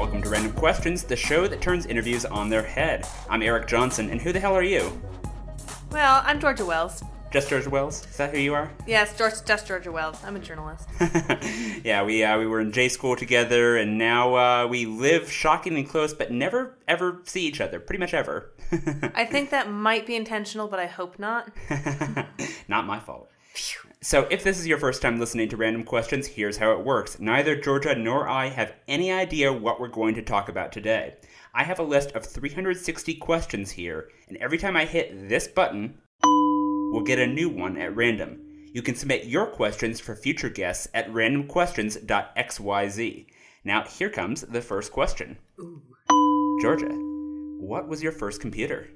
welcome to Random Questions, the show that turns interviews on their head. I'm Eric Johnson, and who the hell are you? Well, I'm Georgia Wells. Just Georgia Wells? Is that who you are? Yes, George, just Georgia Wells. I'm a journalist. yeah, we uh, we were in J school together, and now uh, we live shockingly close, but never ever see each other. Pretty much ever. I think that might be intentional, but I hope not. not my fault. So, if this is your first time listening to Random Questions, here's how it works. Neither Georgia nor I have any idea what we're going to talk about today. I have a list of 360 questions here, and every time I hit this button, we'll get a new one at random. You can submit your questions for future guests at randomquestions.xyz. Now, here comes the first question Ooh. Georgia, what was your first computer?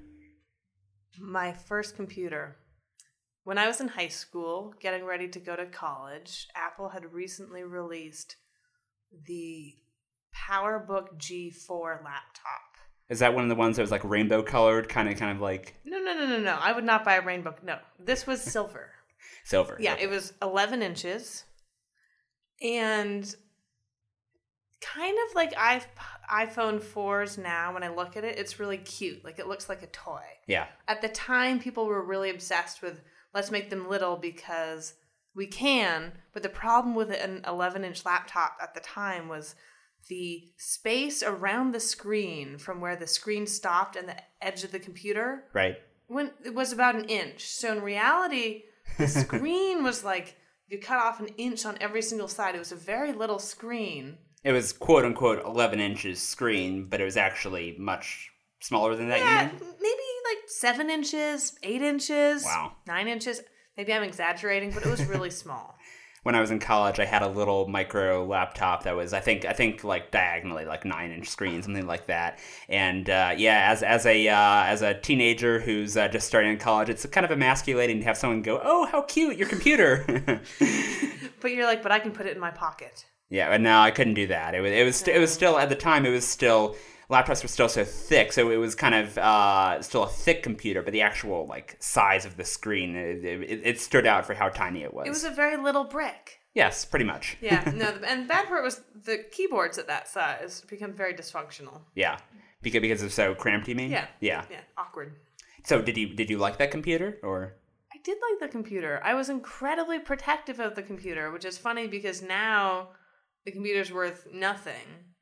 My first computer. When I was in high school, getting ready to go to college, Apple had recently released the PowerBook G4 laptop. Is that one of the ones that was like rainbow colored, kind of, kind of like No, no, no, no, no. I would not buy a rainbow. No, this was silver. silver? Yeah, it was 11 inches. And kind of like iPhone 4s now, when I look at it, it's really cute. Like it looks like a toy. Yeah. At the time, people were really obsessed with let's make them little because we can. But the problem with an 11 inch laptop at the time was the space around the screen from where the screen stopped and the edge of the computer Right. when it was about an inch. So in reality, the screen was like you cut off an inch on every single side. It was a very little screen. It was quote unquote 11 inches screen, but it was actually much smaller than that. Yeah, maybe like seven inches, eight inches, Wow. nine inches. Maybe I'm exaggerating, but it was really small. When I was in college, I had a little micro laptop that was, I think, I think like diagonally like nine inch screen, something like that. And uh, yeah, as as a uh, as a teenager who's uh, just starting in college, it's kind of emasculating to have someone go, "Oh, how cute your computer." But you're like, but I can put it in my pocket. Yeah, but no, I couldn't do that. It was it was it was still at the time it was still laptops were still so thick, so it was kind of uh, still a thick computer, but the actual like size of the screen it, it, it stood out for how tiny it was. It was a very little brick. yes, pretty much. Yeah, no, and the bad part was the keyboards at that size become very dysfunctional. Yeah, because because it's so cramped. You mean? Yeah. Yeah. Yeah, awkward. So did you did you like that computer or? I did like the computer. I was incredibly protective of the computer, which is funny because now the computer's worth nothing.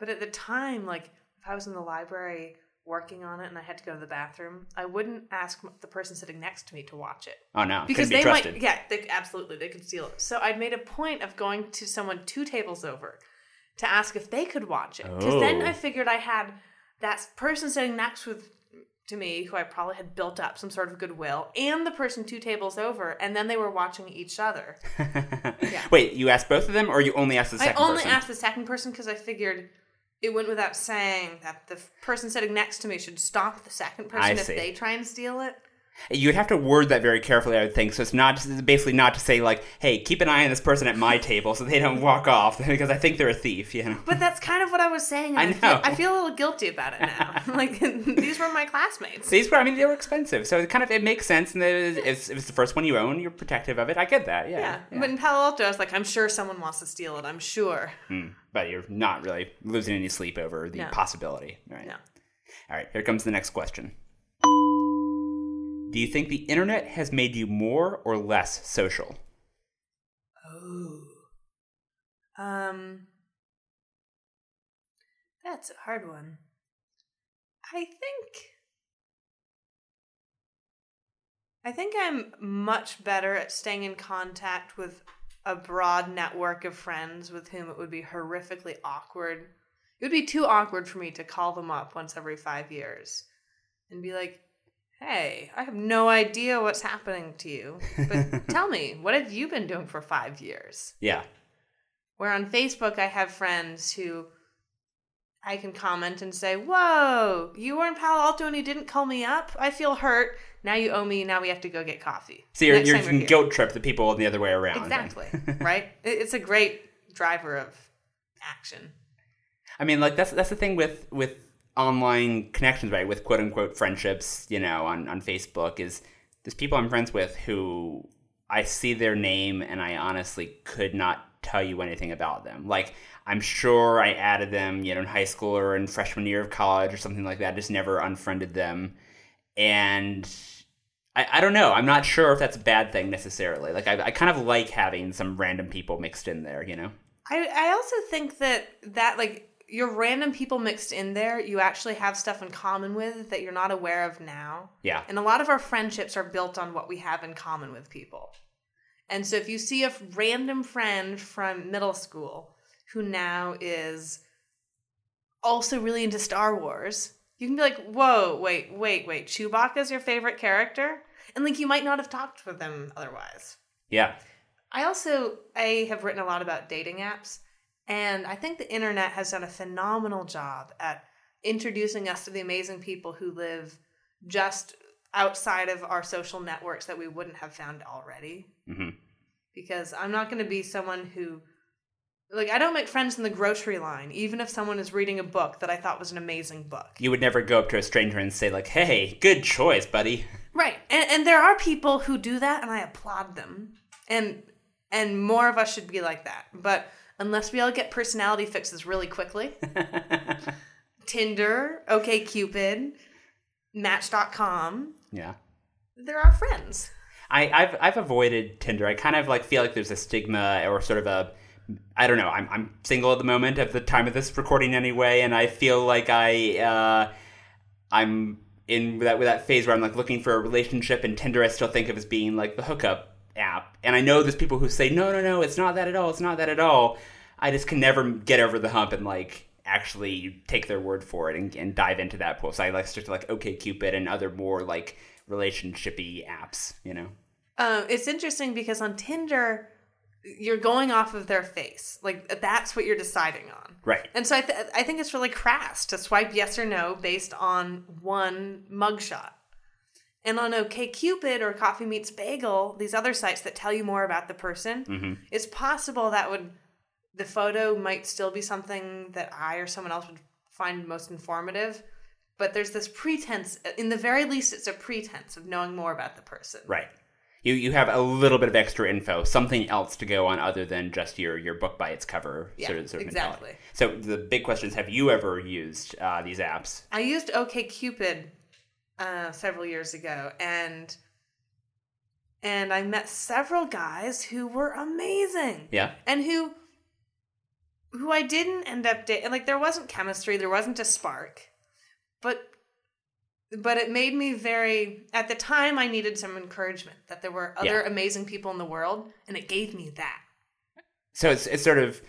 But at the time, like if I was in the library working on it and I had to go to the bathroom, I wouldn't ask the person sitting next to me to watch it Oh no, because be they trusted. might. Yeah, they, absolutely, they could steal it. So I'd made a point of going to someone two tables over to ask if they could watch it because then Oh. I figured I had that person sitting next with to me who I probably had built up some sort of goodwill and the person two tables over and then they were watching each other. Wait, you asked both of them, or you only asked the second I only person? asked the second person because I figured it went without saying that the person sitting next to me should stop the second person I if see. they try and steal it. You'd have to word that very carefully, I would think. So it's not it's basically not to say like, "Hey, keep an eye on this person at my table so they don't walk off," because I think they're a thief. You know. But that's kind of what I was saying. and I feel, know. I feel a little guilty about it now. like these were my classmates. These were, I mean, they were expensive, so it kind of it makes sense. And if if it's the first one you own, you're protective of it. I get that, yeah. Yeah. But in Palo Alto, I was like, I'm sure someone wants to steal it. I'm sure. Hmm. But you're not really losing any sleep over the No. possibility, right? No. All right, here comes the next question. Do you think the internet has made you more or less social? Oh. Um. That's a hard one. I think. I think I'm much better at staying in contact with a broad network of friends with whom it would be horrifically awkward. It would be too awkward for me to call them up once every five years and be like, hey, I have no idea what's happening to you, but tell me, what have you been doing for five years? Yeah. Where on Facebook, I have friends who I can comment and say, Whoa, you were in Palo Alto and you didn't call me up? I feel hurt. Now you owe me. Now we have to go get coffee. So you're, you're you can guilt trip the people the other way around. Exactly. right? It's a great driver of action. I mean, like that's that's the thing with with online connections, right? With quote unquote friendships, you know, on on Facebook is there's people I'm friends with who I see their name and I honestly could not tell you anything about them. Like I'm sure I added them, you know, in high school or in freshman year of college or something like that. Just never unfriended them, and I, I don't know. I'm not sure if that's a bad thing necessarily. Like I, I kind of like having some random people mixed in there, you know. I I also think that that like your random people mixed in there, you actually have stuff in common with that you're not aware of now. Yeah. And a lot of our friendships are built on what we have in common with people. And so if you see a random friend from middle school who now is also really into Star Wars, you can be like, whoa, wait, wait, wait, Chewbacca's your favorite character? And like you might not have talked with them otherwise. Yeah. I also I have written a lot about dating apps, and I think the internet has done a phenomenal job at introducing us to the amazing people who live just outside of our social networks that we wouldn't have found already. hmm Because I'm not going to be someone who like I don't make friends in the grocery line, even if someone is reading a book that I thought was an amazing book. You would never go up to a stranger and say like, "Hey, good choice, buddy." Right. And and there are people who do that and I applaud them. And and more of us should be like that. But unless we all get personality fixes really quickly, Tinder, OkCupid, Match.com, yeah. they're our friends. I, I've I've avoided Tinder. I kind of like feel like there's a stigma or sort of a I don't know. I'm I'm single at the moment at the time of this recording anyway, and I feel like I uh, I'm in that with that phase where I'm like looking for a relationship, and Tinder I still think of as being like the hookup app. And I know there's people who say no, no, no, it's not that at all. It's not that at all. I just can never get over the hump and like actually take their word for it and, and dive into that pool. So I like stick to like OkCupid and other more like relationshipy apps. You know. Um, it's interesting because on Tinder, you're going off of their face. Like that's what you're deciding on. Right. And so I, th- I think it's really crass to swipe yes or no based on one mugshot. And on OkCupid or Coffee Meets Bagel, these other sites that tell you more about the person, Mhm. it's possible that would the photo might still be something that I or someone else would find most informative. But there's this pretense, in the very least, it's a pretense of knowing more about the person. Right. You you have a little bit of extra info, something else to go on other than just your your book by its cover. Yeah, sort of, sort of exactly. mentality. So the big question is: Have you ever used uh, these apps? I used OkCupid uh, several years ago, and and I met several guys who were amazing, Yeah. and who who I didn't end up dating. Like there wasn't chemistry, there wasn't a spark, but but it made me very. At the time, I needed some encouragement that there were other Yeah. amazing people in the world, and it gave me that. So it's it's sort of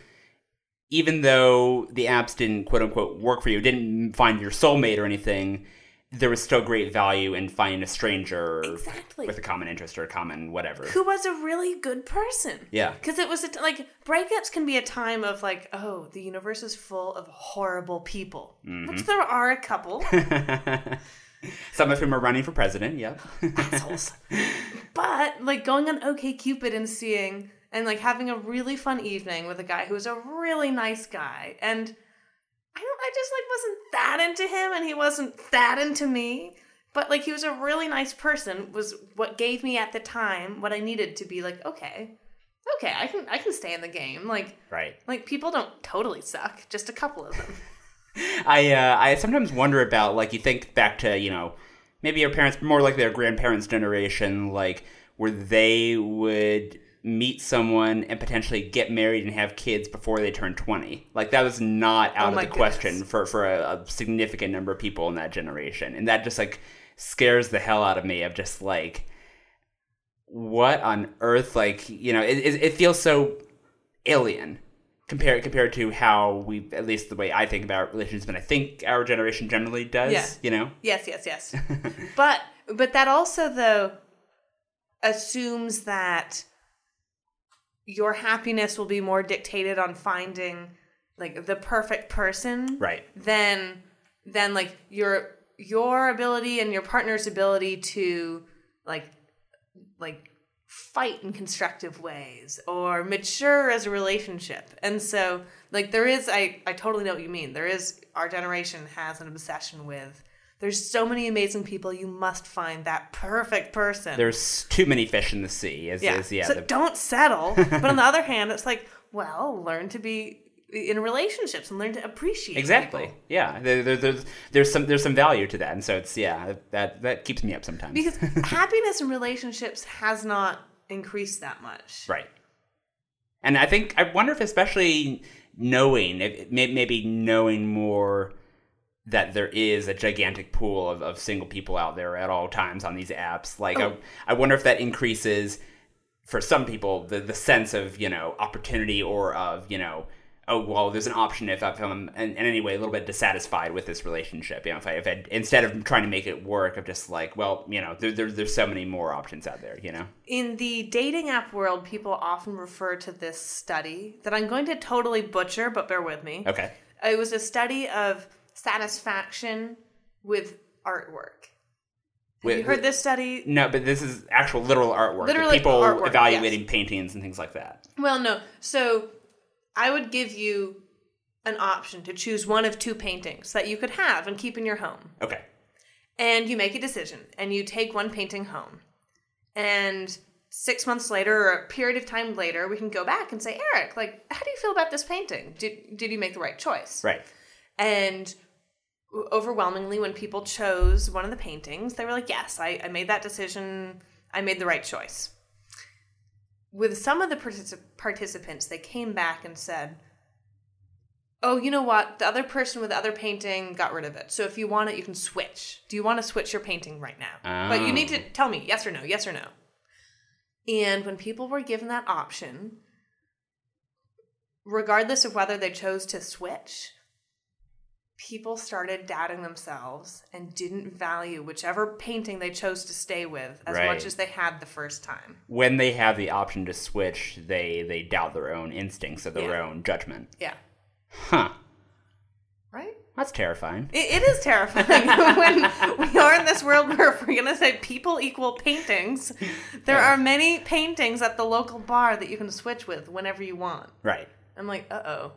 even though the apps didn't quote unquote work for you, didn't find your soulmate or anything, there was still great value in finding a stranger Exactly. with a common interest or a common whatever. Who was a really good person. Yeah. Because it was a t- like breakups can be a time of like, oh, the universe is full of horrible people, Mm-hmm. which there are a couple Some of whom are running for president. Yep. assholes. But like going on OkCupid and seeing and like having a really fun evening with a guy who was a really nice guy, and I don't, I just like wasn't that into him, and he wasn't that into me. But like he was a really nice person was what gave me at the time what I needed to be like, okay, okay, I can I can stay in the game. Like right. Like people don't totally suck, just a couple of them. I uh, I sometimes wonder about like you think back to you know maybe your parents more like their grandparents' generation like where they would meet someone and potentially get married and have kids before they turn 20 like that was not out Oh of the question for for a, a significant number of people in that generation and that just like scares the hell out of me of just like what on earth like you know it, it, it feels so alien compared compared to how we at least the way I think about relationships and I think our generation generally does Yeah. you know yes, yes, yes. but but that also though assumes that your happiness will be more dictated on finding like the perfect person right. than than like your your ability and your partner's ability to like like fight in constructive ways or mature as a relationship. And so like there is i i totally know what you mean. There is our generation has an obsession with There's so many amazing people. You must find that perfect person. There's too many fish in the sea. Is, yeah. is, yeah so the- don't settle. but on the other hand, it's like, well, learn to be in relationships and learn to appreciate exactly. people. Yeah. There, there, there's there's some there's some value to that, and so it's yeah that that keeps me up sometimes. Because happiness in relationships has not increased that much. Right. And I think I wonder if especially knowing if, maybe knowing more that there is a gigantic pool of, of single people out there at all times on these apps like Oh. I, I wonder if that increases for some people the, the sense of you know opportunity or of you know oh well there's an option if i'm in, in any way a little bit dissatisfied with this relationship you know if i if I, instead of trying to make it work of just like well you know there, there, there's so many more options out there you know In the dating app world, people often refer to this study that I'm going to totally butcher, but bear with me. okay It was a study of satisfaction with artwork. Have you heard this study? No, but this is actual literal artwork. Literally people artwork, evaluating paintings and things like that. Well, no. So I would give you an option to choose one of two paintings that you could have and keep in your home. Okay. And you make a decision and you take one painting home. And six months later or a period of time later, we can go back and say, Eric, like, how do you feel about this painting? Did, did you make the right choice? Right. And overwhelmingly, when people chose one of the paintings, they were like, yes, I, I made that decision. I made the right choice. With some of the particip- participants, they came back and said, oh, you know what? The other person with the other painting got rid of it. So if you want it, you can switch. Do you want to switch your painting right now? But you need to oh. tell me yes or no, yes or no. And when people were given that option, regardless of whether they chose to switch, people started doubting themselves and didn't value whichever painting they chose to stay with as Right. much as they had the first time. When they have the option to switch, they they doubt their own instincts or their Yeah. own judgment. Yeah. Huh. Right? That's terrifying. It, it is terrifying when we are in this world where if we're going to say people equal paintings, there are many paintings at the local bar that you can switch with whenever you want. Right. I'm like, uh oh.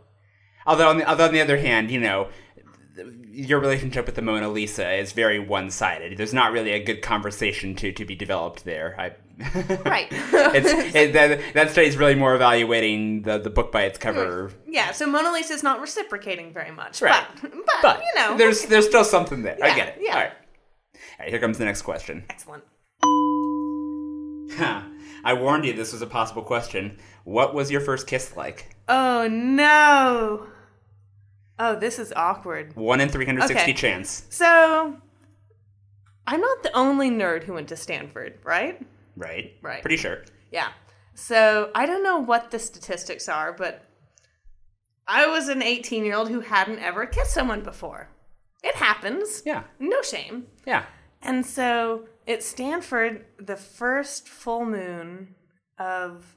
Although on the, although on the other hand, you know, your relationship with the Mona Lisa is very one-sided. There's not really a good conversation to, to be developed there. I, Right. it's it, that, that study's really more evaluating the, the book by its cover. Mm, yeah, so Mona Lisa's not reciprocating very much. Right. But, but, But you know. there's there's still something there. I get it. yeah. All right. All right. Here comes the next question. Excellent. I warned you this was a possible question. What was your first kiss like? Oh no. Oh, this is awkward. One in 360 Okay. chance. So, I'm not the only nerd who went to Stanford, right? Right? Right. Pretty sure. Yeah. So, I don't know what the statistics are, but I was an 18 year old who hadn't ever kissed someone before. It happens. Yeah. No shame. Yeah. And so, at Stanford, the first full moon of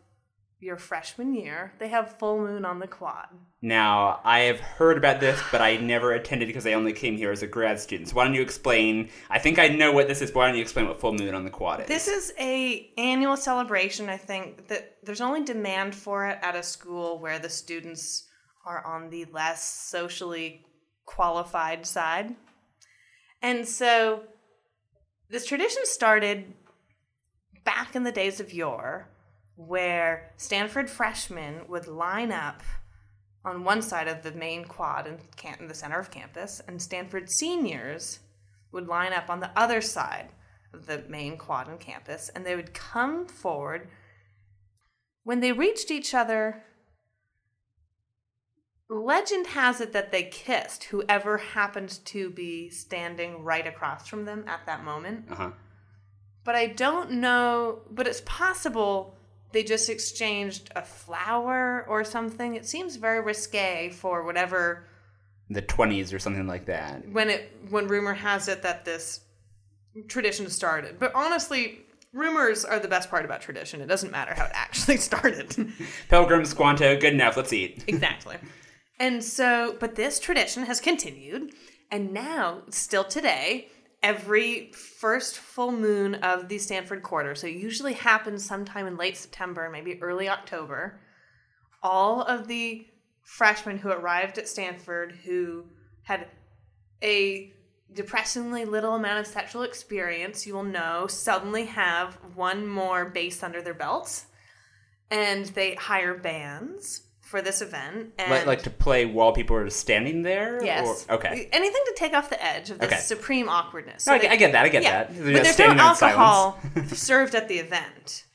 your freshman year, they have full moon on the quad. Now, I have heard about this, but I never attended because I only came here as a grad student. So why don't you explain? I think I know what this is, but why don't you explain what full moon on the quad is? This is a annual celebration. I think that there's only demand for it at a school where the students are on the less socially qualified side. And so this tradition started back in the days of yore where Stanford freshmen would line up on one side of the main quad in, in the center of campus, and Stanford seniors would line up on the other side of the main quad on campus, and they would come forward. When they reached each other, legend has it that they kissed whoever happened to be standing right across from them at that moment. Uh huh. But I don't know, but it's possible they just exchanged a flower or something. It seems very risque for whatever The 20s or something like that. when it when rumor has it that this tradition started. But honestly, rumors are the best part about tradition. It doesn't matter how it actually started. Pilgrim, Squanto, good enough. Let's eat. exactly. And so, but this tradition has continued, and now, still today, every first full moon of the Stanford quarter, so it usually happens sometime in late September, maybe early October, all of the freshmen who arrived at Stanford who had a depressingly little amount of sexual experience, you will know, suddenly have one more base under their belts. And they hire bands for this event. And Like, like to play while people are standing there? Yes. Or, okay. Anything to take off the edge of this Okay. supreme awkwardness. No, I, they- I get that. I get yeah, that. but They're just there's no standing there in alcohol served at the event.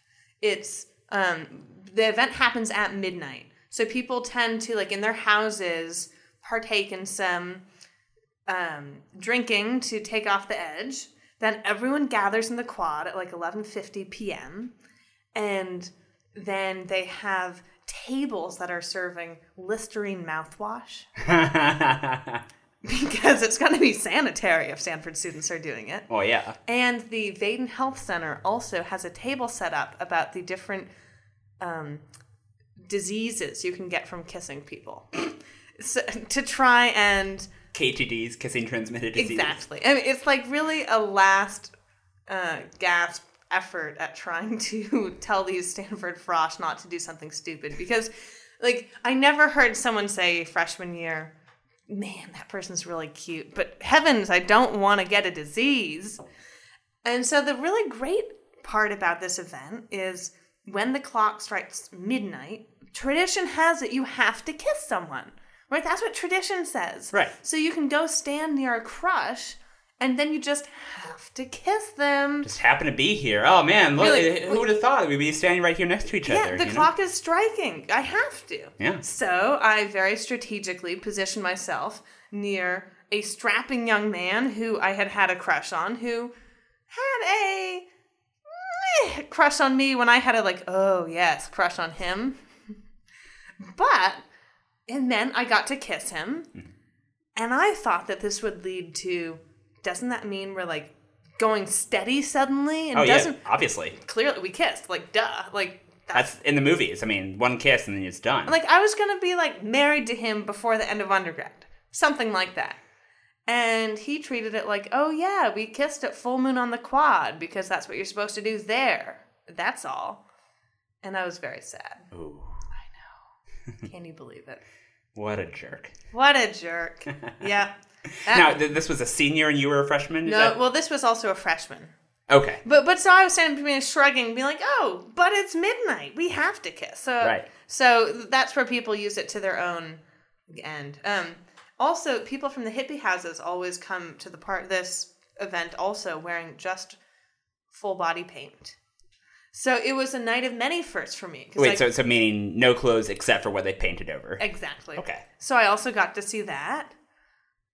It's um, the event happens at midnight, so people tend to like in their houses partake in some um, drinking to take off the edge. Then everyone gathers in the quad at like 11:50 p.m. and then they have tables that are serving Listerine mouthwash because it's going to be sanitary if Stanford students are doing it. oh, yeah. And the Vaden Health Center also has a table set up about the different um, diseases you can get from kissing people. so, to try and KTDs, kissing transmitted disease. exactly, I mean, it's like really a last uh, gasp effort at trying to tell these Stanford frosh not to do something stupid because, like, I never heard someone say freshman year, "Man, that person's really cute," but heavens, I don't want to get a disease. And so the really great part about this event is when the clock strikes midnight, tradition has it you have to kiss someone. Right? That's what tradition says. Right. So you can go stand near a crush and then you just have to kiss them. Just happen to be here. Oh, man. Look, Really? who would have thought we'd be standing right here next to each yeah, other? the you know? clock is striking. I have to. Yeah. So I very strategically positioned myself near a strapping young man who I had had a crush on, who had a crush on me when I had a like, oh yes, crush on him. But and then I got to kiss him, mm-hmm. and I thought that this would lead to. Doesn't that mean we're like going steady suddenly? And Oh, yeah. doesn't Obviously. clearly we kissed like duh like that's That's in the movies. I mean, one kiss and then it's done. like I was gonna be like married to him before the end of undergrad, something like that. And he treated it like, oh yeah, we kissed at full moon on the quad because that's what you're supposed to do there. That's all. And I was very sad. Ooh, I know. Can you believe it? what a jerk. What a jerk. yeah. That- Now, th- this was a senior and you were a freshman? No, that- well, this was also a freshman. Okay. But but so I was standing between shrugging, being like, "Oh, but it's midnight. We have to kiss." So Right. so that's where people use it to their own end. Um, also, people from the hippie houses always come to the part this event also wearing just full body paint. So it was a night of many firsts for me. Wait, so, so meaning no clothes except for what they painted over. exactly. Okay. So I also got to see that,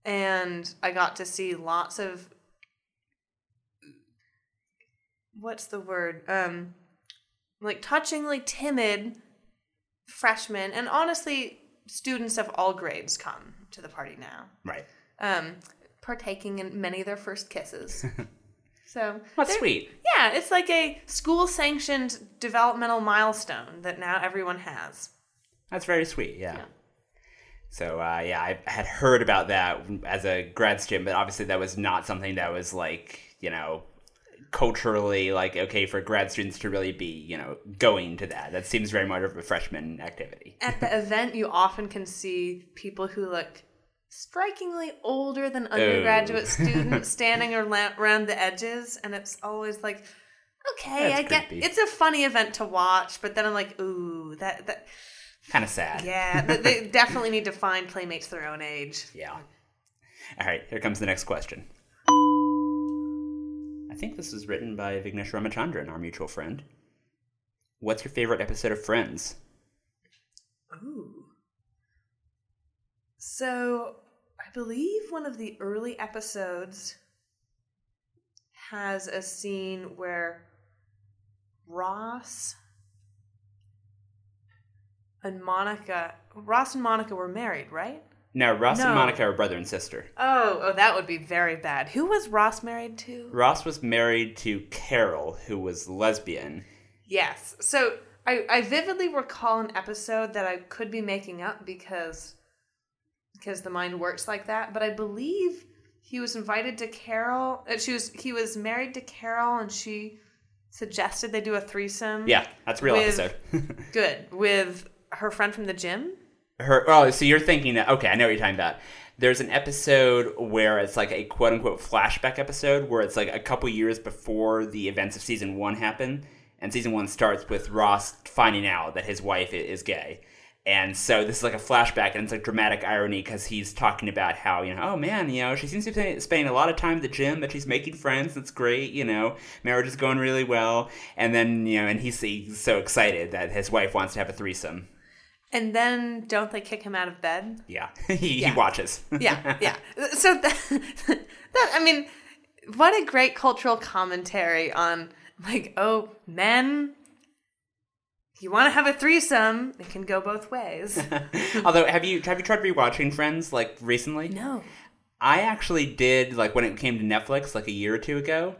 and I got to see lots of what's the word? Um, like touchingly timid freshmen, and honestly, students of all grades come to the party now, Right. um, partaking in many of their first kisses. so That's sweet. Yeah, it's like a school-sanctioned developmental milestone that now everyone has. That's very sweet, yeah. Yeah. So, uh, yeah, I had heard about that as a grad student, but obviously that was not something that was like, you know, culturally like okay for grad students to really be, you know, going to that. That seems very much of a freshman activity. At the event, you often can see people who look strikingly older than undergraduate students standing around the edges, and it's always like, okay, That's I get it's a funny event to watch, but then I'm like, ooh, that that Kind of sad. yeah, they- definitely need to find playmates their own age. Yeah. All right, here comes the next question. I think this was written by Vignesh Ramachandran, our mutual friend. What's your favorite episode of Friends? Ooh. So, I believe one of the early episodes has a scene where Ross and Monica, Ross and Monica were married, right? No, Ross No. and Monica are brother and sister. Oh, oh, that would be very bad. Who was Ross married to? Ross was married to Carol, who was lesbian. Yes. So I, I vividly recall an episode that I could be making up because because the mind works like that. But I believe he was invited to Carol. uh, She was he was married to Carol, and she suggested they do a threesome. Yeah, that's a real With- episode. good with her friend from the gym. Her. Oh, so you're thinking that? Okay, I know what you're talking about. there's an episode where it's like a quote unquote flashback episode where it's like a couple years before the events of season one happen. And season one starts with Ross finding out that his wife is gay. And so this is like a flashback, and it's like dramatic irony because he's talking about how, you know, oh man, you know, she seems to be spending a lot of time at the gym, but she's making friends. That's great, you know, marriage is going really well. And then, you know, and he's, he's so excited that his wife wants to have a threesome. And then don't they kick him out of bed? Yeah, he, Yeah. he watches. Yeah, yeah. So that, that I mean, what a great cultural commentary on like, oh, men. You want to have a threesome? It can go both ways. Although, have you have you tried rewatching Friends like recently? no. I actually did like when it came to Netflix like a year or two ago,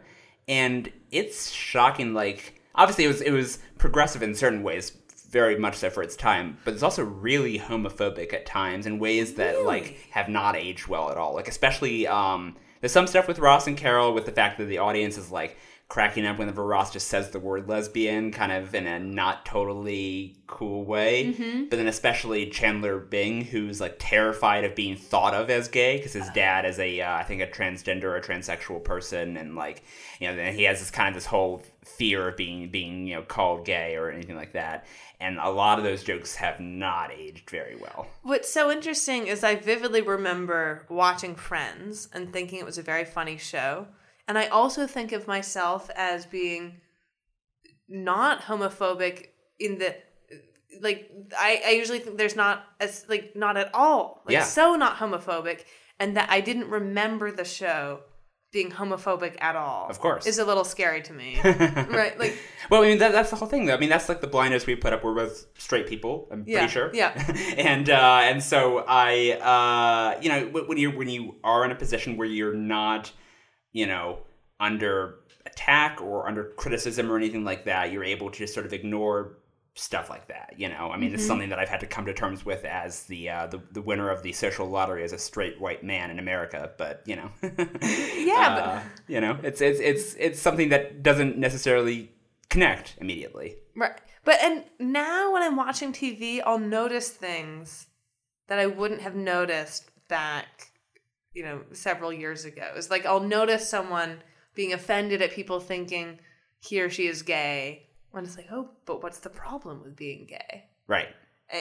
and it's shocking. Like obviously it was it was progressive in certain ways, very much so for its time, but it's also really homophobic at times in ways that like have not aged well at all. Like especially um, there's some stuff with Ross and Carol with the fact that the audience is like cracking up whenever Ross just says the word lesbian, kind of in a not totally cool way. But then especially Chandler Bing, who's like terrified of being thought of as gay because his dad is a, uh, I think, a transgender or transsexual person, and like, you know, then he has this kind of this whole fear of being being you know called gay or anything like that. And a lot of those jokes have not aged very well. What's so interesting is I vividly remember watching Friends and thinking it was a very funny show. And I also think of myself as being not homophobic in the like I, I usually think there's not as like not at all. Like Yeah. so not homophobic and that I didn't remember the show being homophobic at all. Of course. Is a little scary to me. right. Like Well, I mean that, that's the whole thing, though. I mean that's like the blindness we put up. We're both straight people. I'm Yeah, pretty sure. yeah. and uh, and so I, uh, you know, when when you when you are in a position where you're not, you know, under attack or under criticism or anything like that, you're able to just sort of ignore stuff like that. You know, I mean, Mm-hmm. it's something that I've had to come to terms with as the uh, the the winner of the social lottery as a straight white man in America. But you know, Yeah, but- uh, you know, it's it's it's it's something that doesn't necessarily connect immediately. Right. But and now when I'm watching TV, I'll notice things that I wouldn't have noticed back, you know, several years ago. It's like I'll notice someone being offended at people thinking he or she is gay. When it's like, oh, but what's the problem with being gay? Right.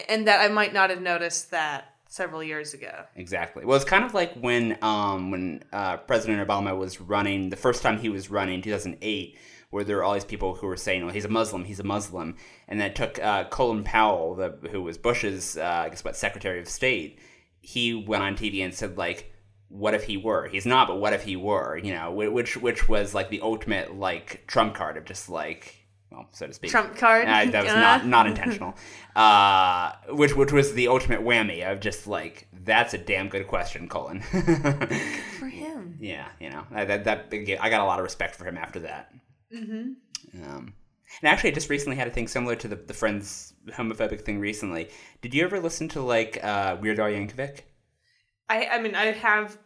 And that I might not have noticed that several years ago. Exactly. Well, it's kind of like when um, when uh, President Obama was running the first time he was running, 2008, where there were all these people who were saying, "Well, he's a Muslim, he's a Muslim," and then it took uh, Colin Powell, the, who was Bush's, uh, I guess, what Secretary of State. He went on TV and said, like, "What if he were? He's not, but what if he were?" You know, which which was like the ultimate like trump card of just like. Well, so to speak. Trump card? Uh, that was Uh. not not intentional. Uh, which which was the ultimate whammy of just like that's a damn good question, Colin. For him. yeah, you know I- that that I got a lot of respect for him after that. Mm-hmm. Um, and actually, I just recently had a thing similar to the the friends homophobic thing recently. Did you ever listen to like uh, Weird Al Yankovic? I I mean I have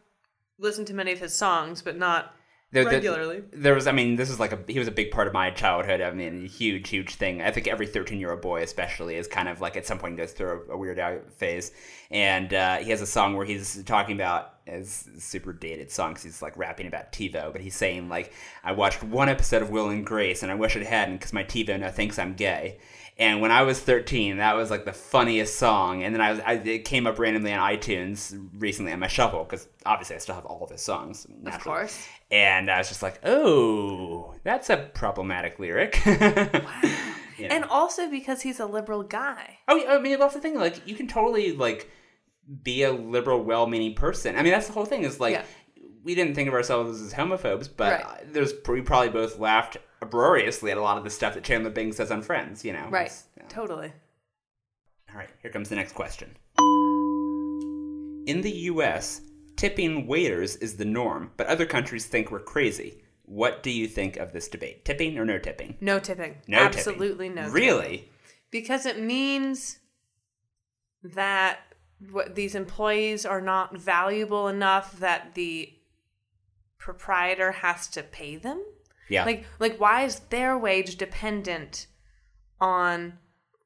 listened to many of his songs, but not There- there- regularly. there was, I mean, this is like a he was a big part of my childhood. I mean, huge, huge thing. I think every thirteen year old boy, especially, is kind of like at some point goes through a, a Weird Al phase. And uh, he has a song where he's talking about it's super dated song 'cause he's like rapping about TiVo, but he's saying like, I watched one episode of Will and Grace, and I wish it hadn't because my TiVo now thinks I'm gay. And when I was 13, that was like the funniest song. And then I was, I, it came up randomly on iTunes recently on my shuffle because obviously I still have all of his songs. Of course. And I was just like, oh, that's a problematic lyric. You know. And also because he's a liberal guy. oh, I mean, that's the thing. Like, you can totally like be a liberal, well-meaning person. I mean, that's the whole thing. Is like Yeah. We didn't think of ourselves as homophobes, but Right. there's we probably both laughed uproariously at a lot of the stuff that Chandler Bing says on Friends. You know, Right. Totally. All right, here comes the next question. In the US, tipping waiters is the norm, but other countries think we're crazy. What do you think of this debate? Tipping or no tipping? No tipping. No tipping. Absolutely no tipping. Really? Because it means that what these employees are not valuable enough that the proprietor has to pay them. Yeah. Like like why is their wage dependent on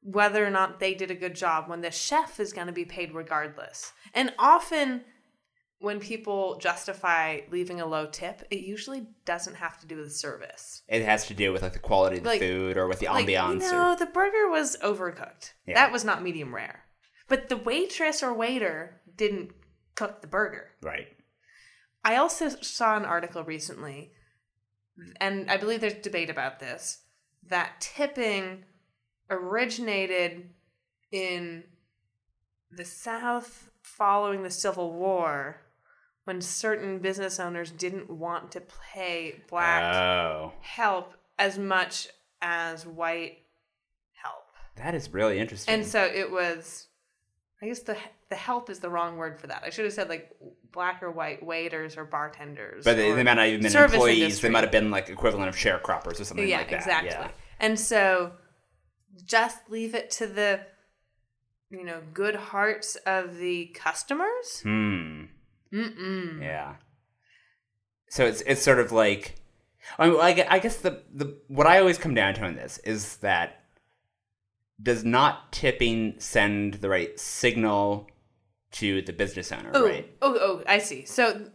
whether or not they did a good job when the chef is going to be paid regardless? And often when people justify leaving a low tip, it usually doesn't have to do with service. It has to do with like the quality of the Like- food or with the Like, ambiance. you know, the burger was overcooked. Yeah. That was not medium rare. But the waitress or waiter didn't cook the burger. right. I also saw an article recently, and I believe there's debate about this, that tipping originated in the South following the Civil War when certain business owners didn't want to pay black Oh, help as much as white help. that is really interesting. And so it was I guess the the health is the wrong word for that. I should have said like black or white waiters or bartenders. but they, they might not even been employees. industry. They might have been like equivalent of sharecroppers or something yeah, like that. exactly. Yeah. Exactly. And so just leave it to the you know good hearts of the customers. Hmm. Mm-mm. Yeah. So it's it's sort of like, I, mean, I I guess the the what I always come down to in this is that does not tipping send the right signal to the business owner, Oh, right? oh, oh, I see. So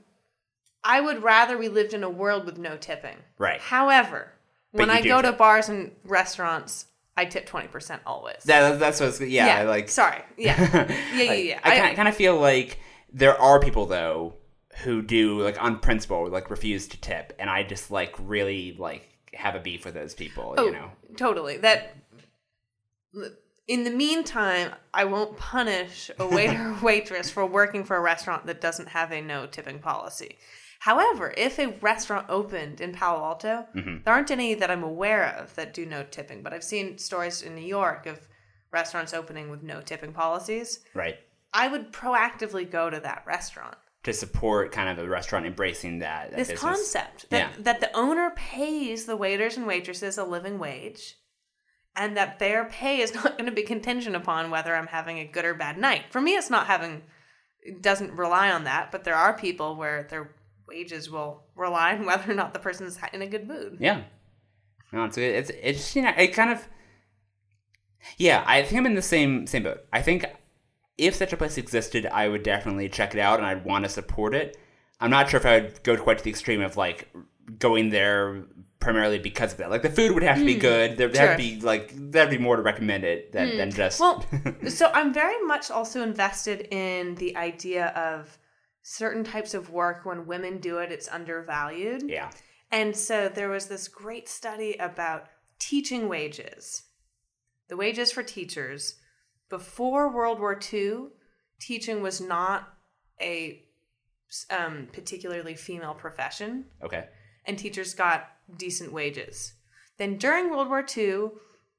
I would rather we lived in a world with no tipping. Right. However, when I go to bars and restaurants, I tip 20% always. That, that's what's yeah, like sorry. Yeah. Yeah, yeah, yeah. I, I- kind of feel like there are people though who do like on principle like refuse to tip, and I just like really like have a beef with those people. Oh, You know, totally. That in the meantime, I won't punish a waiter or waitress for working for a restaurant that doesn't have a no tipping policy. However, if a restaurant opened in Palo Alto, Mm-hmm. there aren't any that I'm aware of that do no tipping, but I've seen stories in New York of restaurants opening with no tipping policies. right? I would proactively go to that restaurant. To support kind of a restaurant embracing that, that this business. concept that, Yeah. that the owner pays the waiters and waitresses a living wage and that their pay is not going to be contingent upon whether I'm having a good or bad night. For me, it's not having, it doesn't rely on that, but there are people where their wages will rely on whether or not the person's in a good mood. Yeah. No, it's it's it's you know it kind of. Yeah, I think I'm in the same same boat. I think if such a place existed, I would definitely check it out and I'd want to support it. I'm not sure if I would go quite to the extreme of like going there primarily because of that. Like the food would have to be good. There would Hmm. Sure. be like there'd be more to recommend it than, than just Well, so I'm very much also invested in the idea of certain types of work when women do it, it's undervalued. yeah. And so there was this great study about teaching wages, the wages for teachers. Before World War II, teaching was not a um, particularly female profession, Okay. and teachers got decent wages. Then during World War II,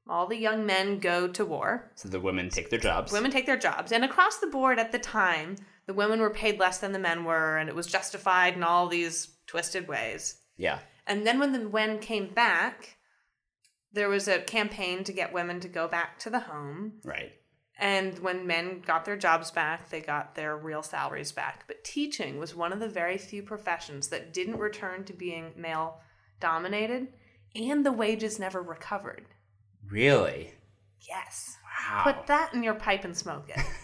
all the young men go to war. So the women take their jobs. Women take their jobs. And across the board at the time, the women were paid less than the men were, and it was justified in all these twisted ways. Yeah. And then when the men came back, there was a campaign to get women to go back to the home. Right. And when men got their jobs back, they got their real salaries back. But teaching was one of the very few professions that didn't return to being male dominated, and the wages never recovered. Really. Yes. Wow. Put that in your pipe and smoke it.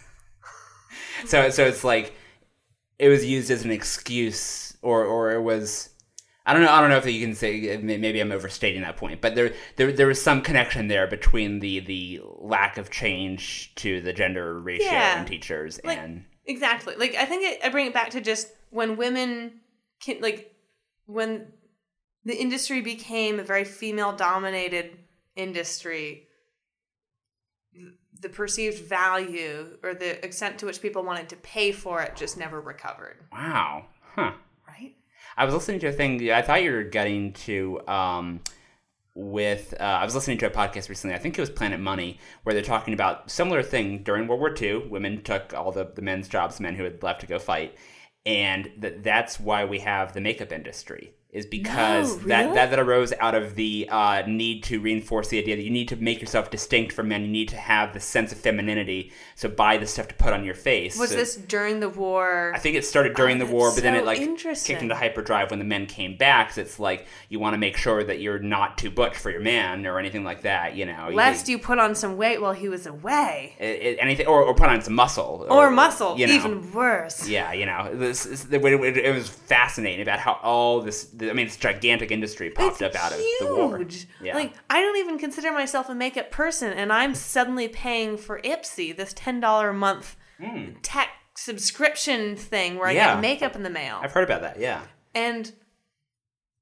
So so it's like it was used as an excuse, or or it was. I don't know. I don't know if you can say. Maybe I'm overstating that point, but there there there was some connection there between the the lack of change to the gender ratio Yeah. in teachers Like- and Exactly. Like I think it, I bring it back to just when women can like when the industry became a very female dominated industry the perceived value or the extent to which people wanted to pay for it just never recovered, wow, huh? right? I was listening to a thing. I thought you were getting to um, with. Uh, I was listening to a podcast recently. I think it was Planet Money, where they're talking about similar thing during World War II. Women took all the, the men's jobs, men who had left to go fight, and that that's why we have the makeup industry is because No, that, really? that that arose out of the uh, need to reinforce the idea that you need to make yourself distinct from men. You need to have the sense of femininity. So buy the stuff to put on your face. Was So- this during the war? I think it started during Oh, the war, but then it like kicked into hyperdrive when the men came back. 'cause it's like you want to make sure that you're not too butch for your man or anything like that. You know, Lest you put on some weight while he was away. it, it- anything or, or put on some muscle Or muscle, you know. even worse. Yeah, you know, this is, it, it, it was fascinating about how all this. I mean, this gigantic industry popped It's up out of the war. Yeah. Like I don't even consider myself a makeup person, and I'm suddenly paying for Ipsy, this ten dollar a month hmm. tech subscription thing where I. Yeah. get makeup in the mail. I've heard about that. Yeah, and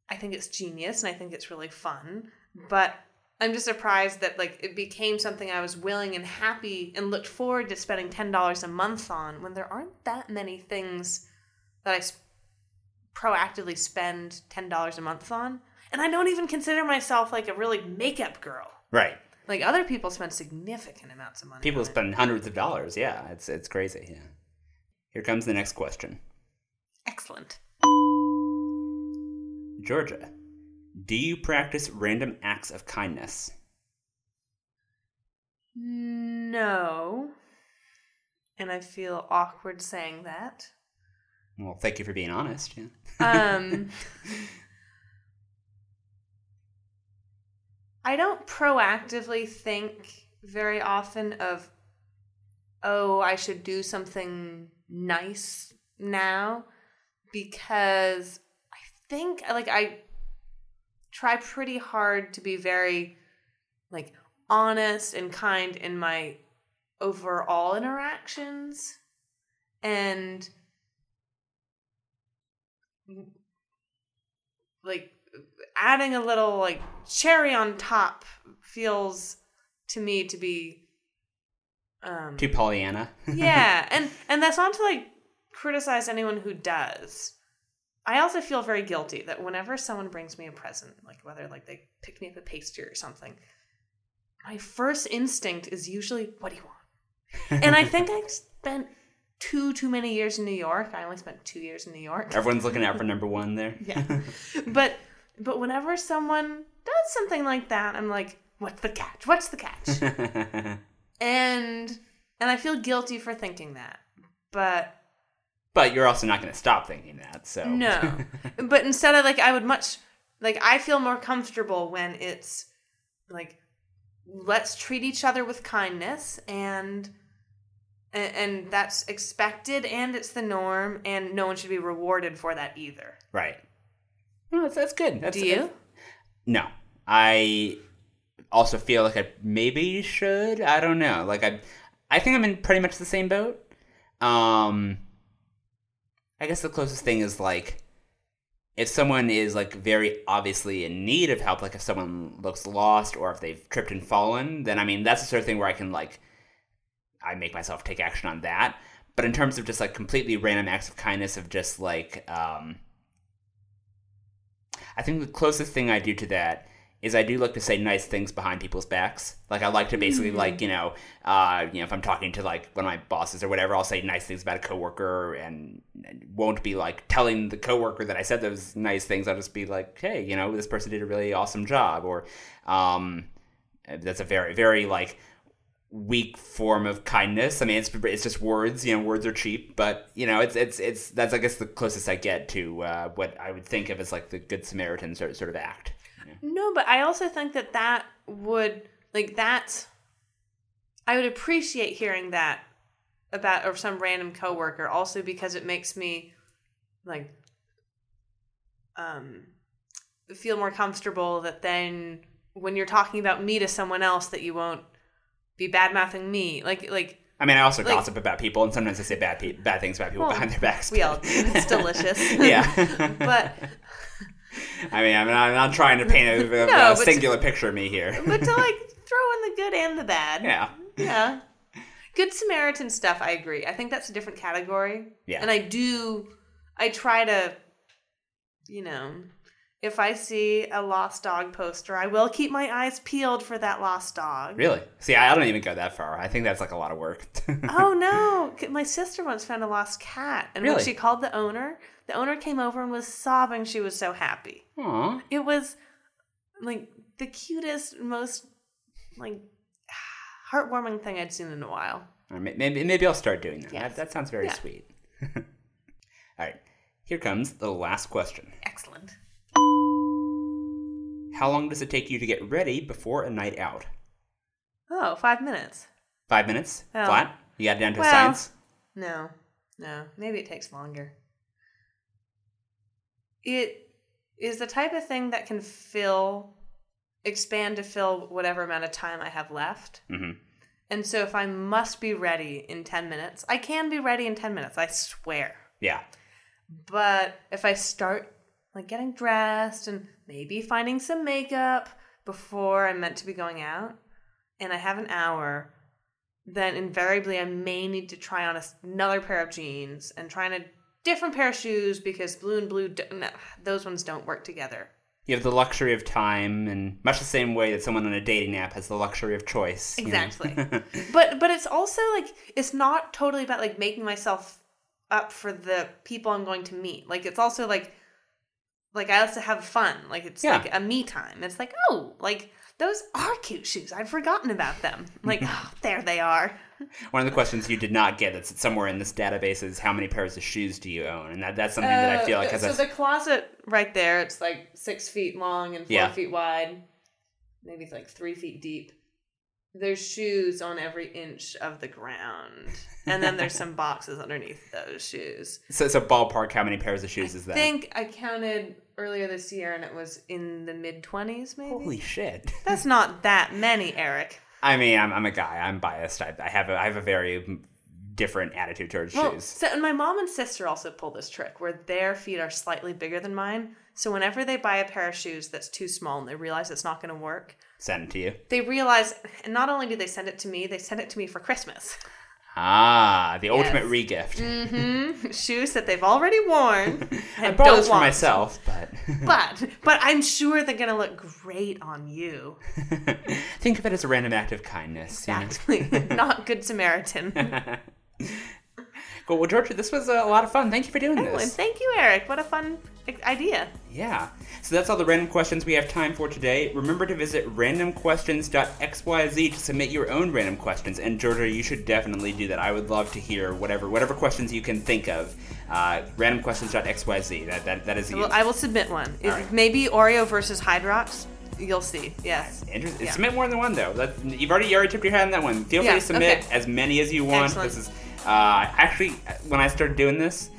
I think it's genius, and I think it's really fun. But I'm just surprised that like it became something I was willing and happy and looked forward to spending ten dollars a month on when there aren't that many things that I proactively spend ten dollars a month on, and I don't even consider myself like a really makeup girl. right. Like other people spend significant amounts of money. People on it. spend hundreds of dollars. Yeah, it's it's crazy. Yeah. Here comes the next question, excellent. Georgia. Do you practice random acts of kindness? No, and I feel awkward saying that. Well, thank you for being honest. Yeah. Um, I don't proactively think very often of, oh, I should do something nice now because I think like I try pretty hard to be very like honest and kind in my overall interactions and like adding a little like cherry on top feels to me to be um Too Pollyanna. yeah and and that's not to like criticize anyone who does i also feel very guilty that whenever someone brings me a present like whether like they pick me up a pastry or something my first instinct is usually what do you want and i think i spent too too many years in new york i only spent two years in new york Everyone's looking out for number one there. yeah. but but whenever someone does something like that, I'm like, what's the catch? What's the catch? and and I feel guilty for thinking that. But but you're also not going to stop thinking that. So no. but instead of like I would much like I feel more comfortable when it's like let's treat each other with kindness and and, and that's expected and it's the norm and no one should be rewarded for that either. right. No, that's, that's good. That's, Do you? No, I also feel like I maybe should. I don't know. Like I, I think I'm in pretty much the same boat. Um, I guess the closest thing is like if someone is like very obviously in need of help, like if someone looks lost or if they've tripped and fallen, then I mean that's the sort of thing where I can like I make myself take action on that. But in terms of just like completely random acts of kindness of just like um I think the closest thing I do to that is I do like to say nice things behind people's backs. Like I like to basically like you know, uh, you know, if I'm talking to like one of my bosses or whatever, I'll say nice things about a coworker and, and won't be like telling the coworker that I said those nice things. I'll just be like, hey, you know, this person did a really awesome job, or um, that's a very very like weak form of kindness. I mean, it's it's just words. You know, words are cheap, but you know, it's it's it's that's I guess the closest I get to uh, what I would think of as like the good Samaritan sort sort of act. No, but I also think that that would like that's I would appreciate hearing that about or some random coworker also because it makes me like um feel more comfortable that then when you're talking about me to someone else that you won't be bad mouthing me like like I mean, I also Like- gossip about people, and sometimes I say bad pe- bad things about people Well, behind their backs. we all do. It's delicious. yeah, but I mean, I'm not, I'm not trying to paint a, No, a singular picture of me here. but to like throw in the good and the bad yeah, Yeah. Good Samaritan stuff, I agree. I think that's a different category. Yeah. And I do, I try to, you know, if I see a lost dog poster, I will keep my eyes peeled for that lost dog. really. See, I don't even go that far. I think that's like a lot of work. oh no. My sister once found a lost cat. And when she called the owner, the owner came over and was sobbing. She was so happy. Aw. It was like the cutest, most like heartwarming thing I'd seen in a while. Right, maybe, maybe I'll start doing that. Yes. That, that sounds very Yeah. sweet. All right, here comes the last question. Excellent. How long does it take you to get ready before a night out? Oh, five minutes. Five minutes? Oh. Flat? You got down to Well- science? No, no. Maybe it takes longer. It is the type of thing that can fill, expand to fill whatever amount of time I have left. hmm And so if I must be ready in 10 minutes, I can be ready in 10 minutes, I swear. Yeah. But if I start like getting dressed and maybe finding some makeup before I'm meant to be going out, and I have an hour, then invariably I may need to try on another pair of jeans and try on a different pair of shoes because blue and blue, no, those ones don't work together. You have the luxury of time, and much the same way that someone on a dating app has the luxury of choice. Exactly. but but it's also like it's not totally about like making myself up for the people I'm going to meet. Like it's also like like I also have fun. Like it's Yeah. like a me time. It's like oh like those are cute shoes. I'd forgotten about them. Like oh, there they are. One of the questions you did not get that's somewhere in this database is how many pairs of shoes do you own? And that, that's something that I feel like Uh, has so a, the closet right there. It's like six feet long and four Yeah. feet wide. Maybe it's like three feet deep. There's shoes on every inch of the ground, and then there's some boxes underneath those shoes. so, so ballpark. How many pairs of shoes is that? I think I counted earlier this year, and it was in the mid twenties, maybe. Holy shit! That's not that many, Eric. I mean, I'm, I'm a guy. I'm biased. I, I have a, I have a very different attitude towards Well, shoes. so, and my mom and sister also pull this trick where their feet are slightly bigger than mine. So whenever they buy a pair of shoes that's too small and they realize it's not going to work, Send it to you. they realize, and not only do they send it to me, they send it to me for Christmas. Ah, the ultimate regift. Mm-hmm. Shoes that they've already worn. I bought this for want. myself, but But but I'm sure they're gonna look great on you. think of it as a random act of kindness. you know? Exactly. not good Samaritan. Cool. Well, Georgia, this was a lot of fun. Thank you for doing And this. thank you, Eric. What a fun idea. Yeah. So that's all the random questions we have time for today. Remember to visit randomquestions.xyz to submit your own random questions. And Georgia, you should definitely do that. I would love to hear whatever whatever questions you can think of. Uh, randomquestions.xyz. That that that is Well, I will submit one. Right. Maybe Oreo versus Hydrox. You'll see. Yes. Interesting. Yeah. Submit more than one though. That, you've already you already tipped your hat on that one. Feel free Yeah, to submit okay. as many as you want. Excellent. This is uh, actually when I started doing this,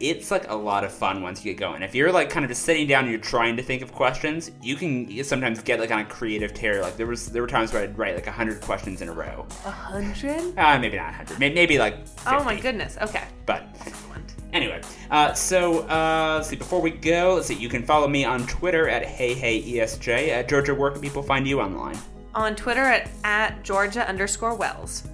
it's like a lot of fun once you get going. If you're like kind of just sitting down and you're trying to think of questions, you can sometimes get like on a creative tear. Like there was there were times where I'd write like hundred questions in a row. A hundred? Uh, maybe not hundred. Maybe, maybe like 50. Oh my goodness. Okay. But Excellent. Anyway, uh, so uh, let's see. Before we go, let's see. You can follow me on Twitter at HeyHeyESJ. Uh, Georgia, where can people find you online? On Twitter at, at Georgia underscore Wells.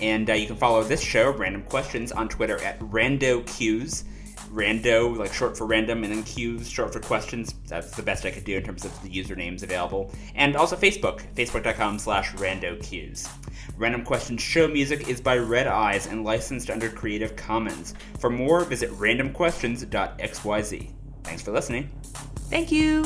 And uh, you can follow this show, Random Questions, on Twitter at RandoQs. Rando, like short for random, and then Qs, short for questions. That's the best I could do in terms of the usernames available. And also Facebook, facebook.com slash randoqs. Random Questions show music is by Red Eyes and licensed under Creative Commons. For more, visit randomquestions.xyz. Thanks for listening. Thank you.